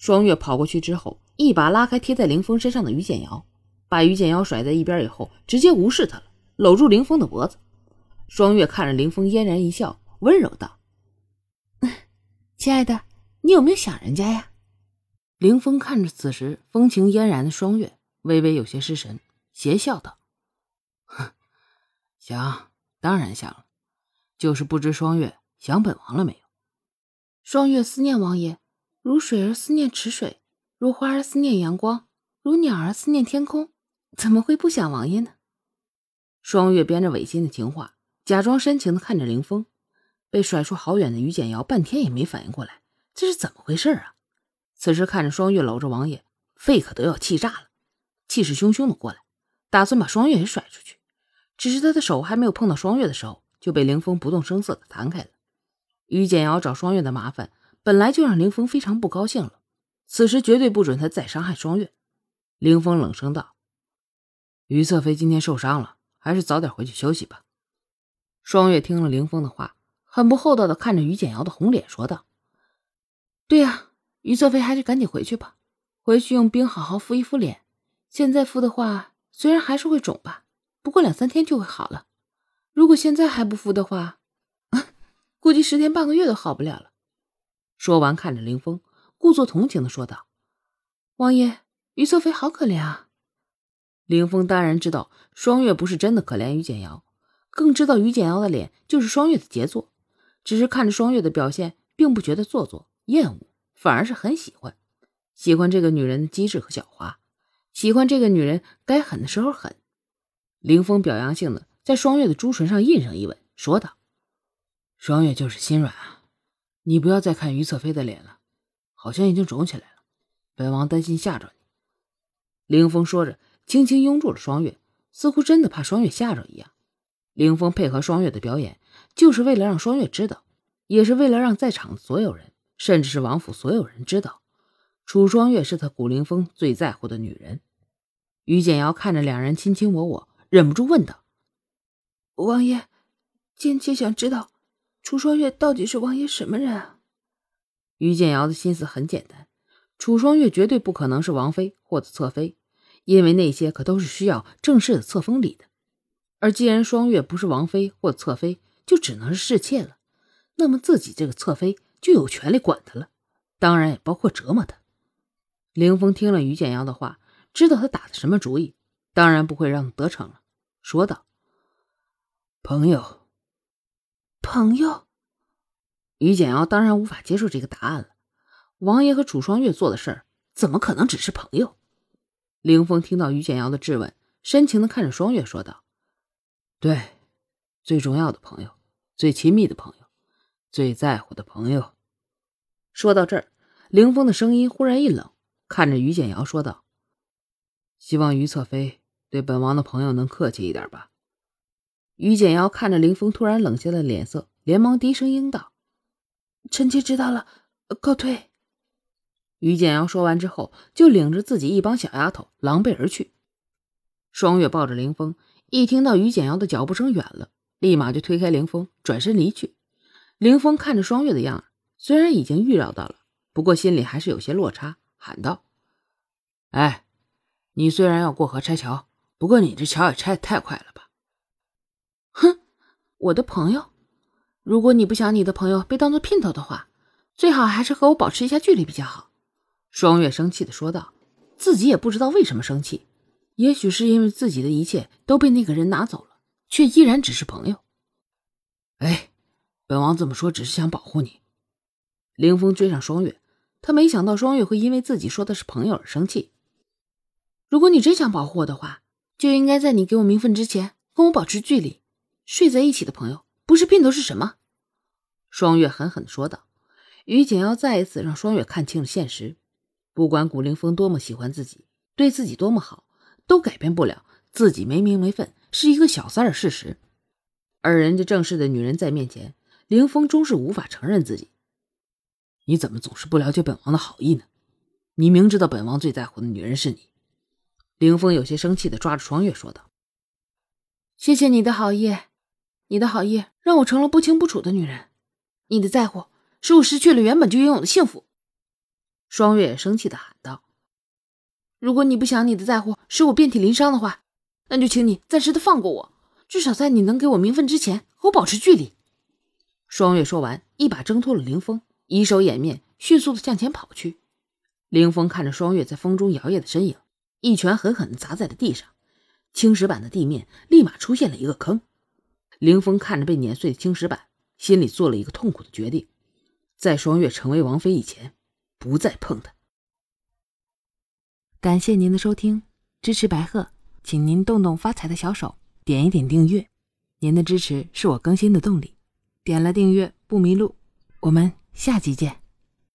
双月跑过去之后，一把拉开贴在凌风身上的于简瑶，把于简瑶甩在一边以后，直接无视他了，搂住凌风的脖子。双月看着凌风，嫣然一笑，温柔道：“ 亲爱的，你有没有想人家呀？”凌风看着此时风情嫣然的双月，微微有些失神，邪笑道：“哼，想，当然想了，就是不知双月想本王了没有？”双月思念王爷，如水儿思念池水，如花儿思念阳光，如鸟儿思念天空，怎么会不想王爷呢？双月编着违心的情话。假装深情的看着凌风，被甩出好远的于简瑶半天也没反应过来，这是怎么回事啊？此时看着双月搂着王爷，肺可都要气炸了，气势汹汹的过来，打算把双月也甩出去。只是他的手还没有碰到双月的时候，就被凌风不动声色的弹开了。于简瑶找双月的麻烦，本来就让凌风非常不高兴了，此时绝对不准他再伤害双月。凌风冷声道：“于侧妃今天受伤了，还是早点回去休息吧。”双月听了凌风的话，很不厚道的看着于简瑶的红脸，说道：“对呀，于侧妃还是赶紧回去吧，回去用冰好好敷一敷脸。现在敷的话，虽然还是会肿吧，不过两三天就会好了。如果现在还不敷的话，估计十天半个月都好不了了。”说完，看着凌风，故作同情的说道：“王爷，于侧妃好可怜啊。”凌风当然知道双月不是真的可怜于简瑶。更知道于简瑶的脸就是双月的杰作，只是看着双月的表现，并不觉得做作厌恶，反而是很喜欢，喜欢这个女人的机智和狡猾，喜欢这个女人该狠的时候狠。凌风表扬性的在双月的朱唇上印上一吻，说道：“双月就是心软啊，你不要再看于侧妃的脸了，好像已经肿起来了，本王担心吓着你。”凌风说着，轻轻拥住了双月，似乎真的怕双月吓着一样。凌风配合双月的表演，就是为了让双月知道，也是为了让在场的所有人，甚至是王府所有人知道，楚双月是他古凌风最在乎的女人。于简瑶看着两人卿卿我我，忍不住问道：“王爷，贱妾想知道，楚双月到底是王爷什么人啊？”于简瑶的心思很简单，楚双月绝对不可能是王妃或者侧妃，因为那些可都是需要正式的册封礼的。而既然双月不是王妃或侧妃，就只能是侍妾了。那么自己这个侧妃就有权利管她了，当然也包括折磨她。凌风听了于简瑶的话，知道他打的什么主意，当然不会让得逞了，说道：“朋友，朋友。”于简瑶当然无法接受这个答案了。王爷和楚双月做的事儿，怎么可能只是朋友？凌风听到于简瑶的质问，深情的看着双月，说道。对，最重要的朋友，最亲密的朋友，最在乎的朋友。说到这儿，凌风的声音忽然一冷，看着于简瑶说道：“希望于侧妃对本王的朋友能客气一点吧。”于简瑶看着凌风突然冷下的脸色，连忙低声应道：“臣妾知道了，告退。”于简瑶说完之后，就领着自己一帮小丫头狼狈而去。双月抱着凌风。一听到于简瑶的脚步声远了，立马就推开凌风，转身离去。凌风看着双月的样儿，虽然已经预料到了，不过心里还是有些落差，喊道：“哎，你虽然要过河拆桥，不过你这桥也拆的太快了吧？”哼，我的朋友，如果你不想你的朋友被当做姘头的话，最好还是和我保持一下距离比较好。”双月生气的说道，自己也不知道为什么生气。也许是因为自己的一切都被那个人拿走了，却依然只是朋友。哎，本王这么说只是想保护你。凌风追上双月，他没想到双月会因为自己说的是朋友而生气。如果你真想保护我的话，就应该在你给我名分之前跟我保持距离。睡在一起的朋友不是姘头是什么？双月狠狠的说道。于简要再一次让双月看清了现实：不管古凌风多么喜欢自己，对自己多么好。都改变不了自己没名没分是一个小三的事实，而人家正式的女人在面前，凌风终是无法承认自己。你怎么总是不了解本王的好意呢？你明知道本王最在乎的女人是你。凌风有些生气的抓着双月说道：“谢谢你的好意，你的好意让我成了不清不楚的女人，你的在乎使我失去了原本就拥有的幸福。”双月生气的喊道：“如果你不想你的在乎使我遍体鳞伤的话，那就请你暂时的放过我，至少在你能给我名分之前，和我保持距离。”双月说完，一把挣脱了凌风，以手掩面，迅速的向前跑去。凌风看着双月在风中摇曳的身影，一拳狠狠的砸在了地上，青石板的地面立马出现了一个坑。凌风看着被碾碎的青石板，心里做了一个痛苦的决定：在双月成为王妃以前，不再碰她。感谢您的收听，支持白鹤，请您动动发财的小手，点一点订阅，您的支持是我更新的动力。点了订阅不迷路，我们下集见。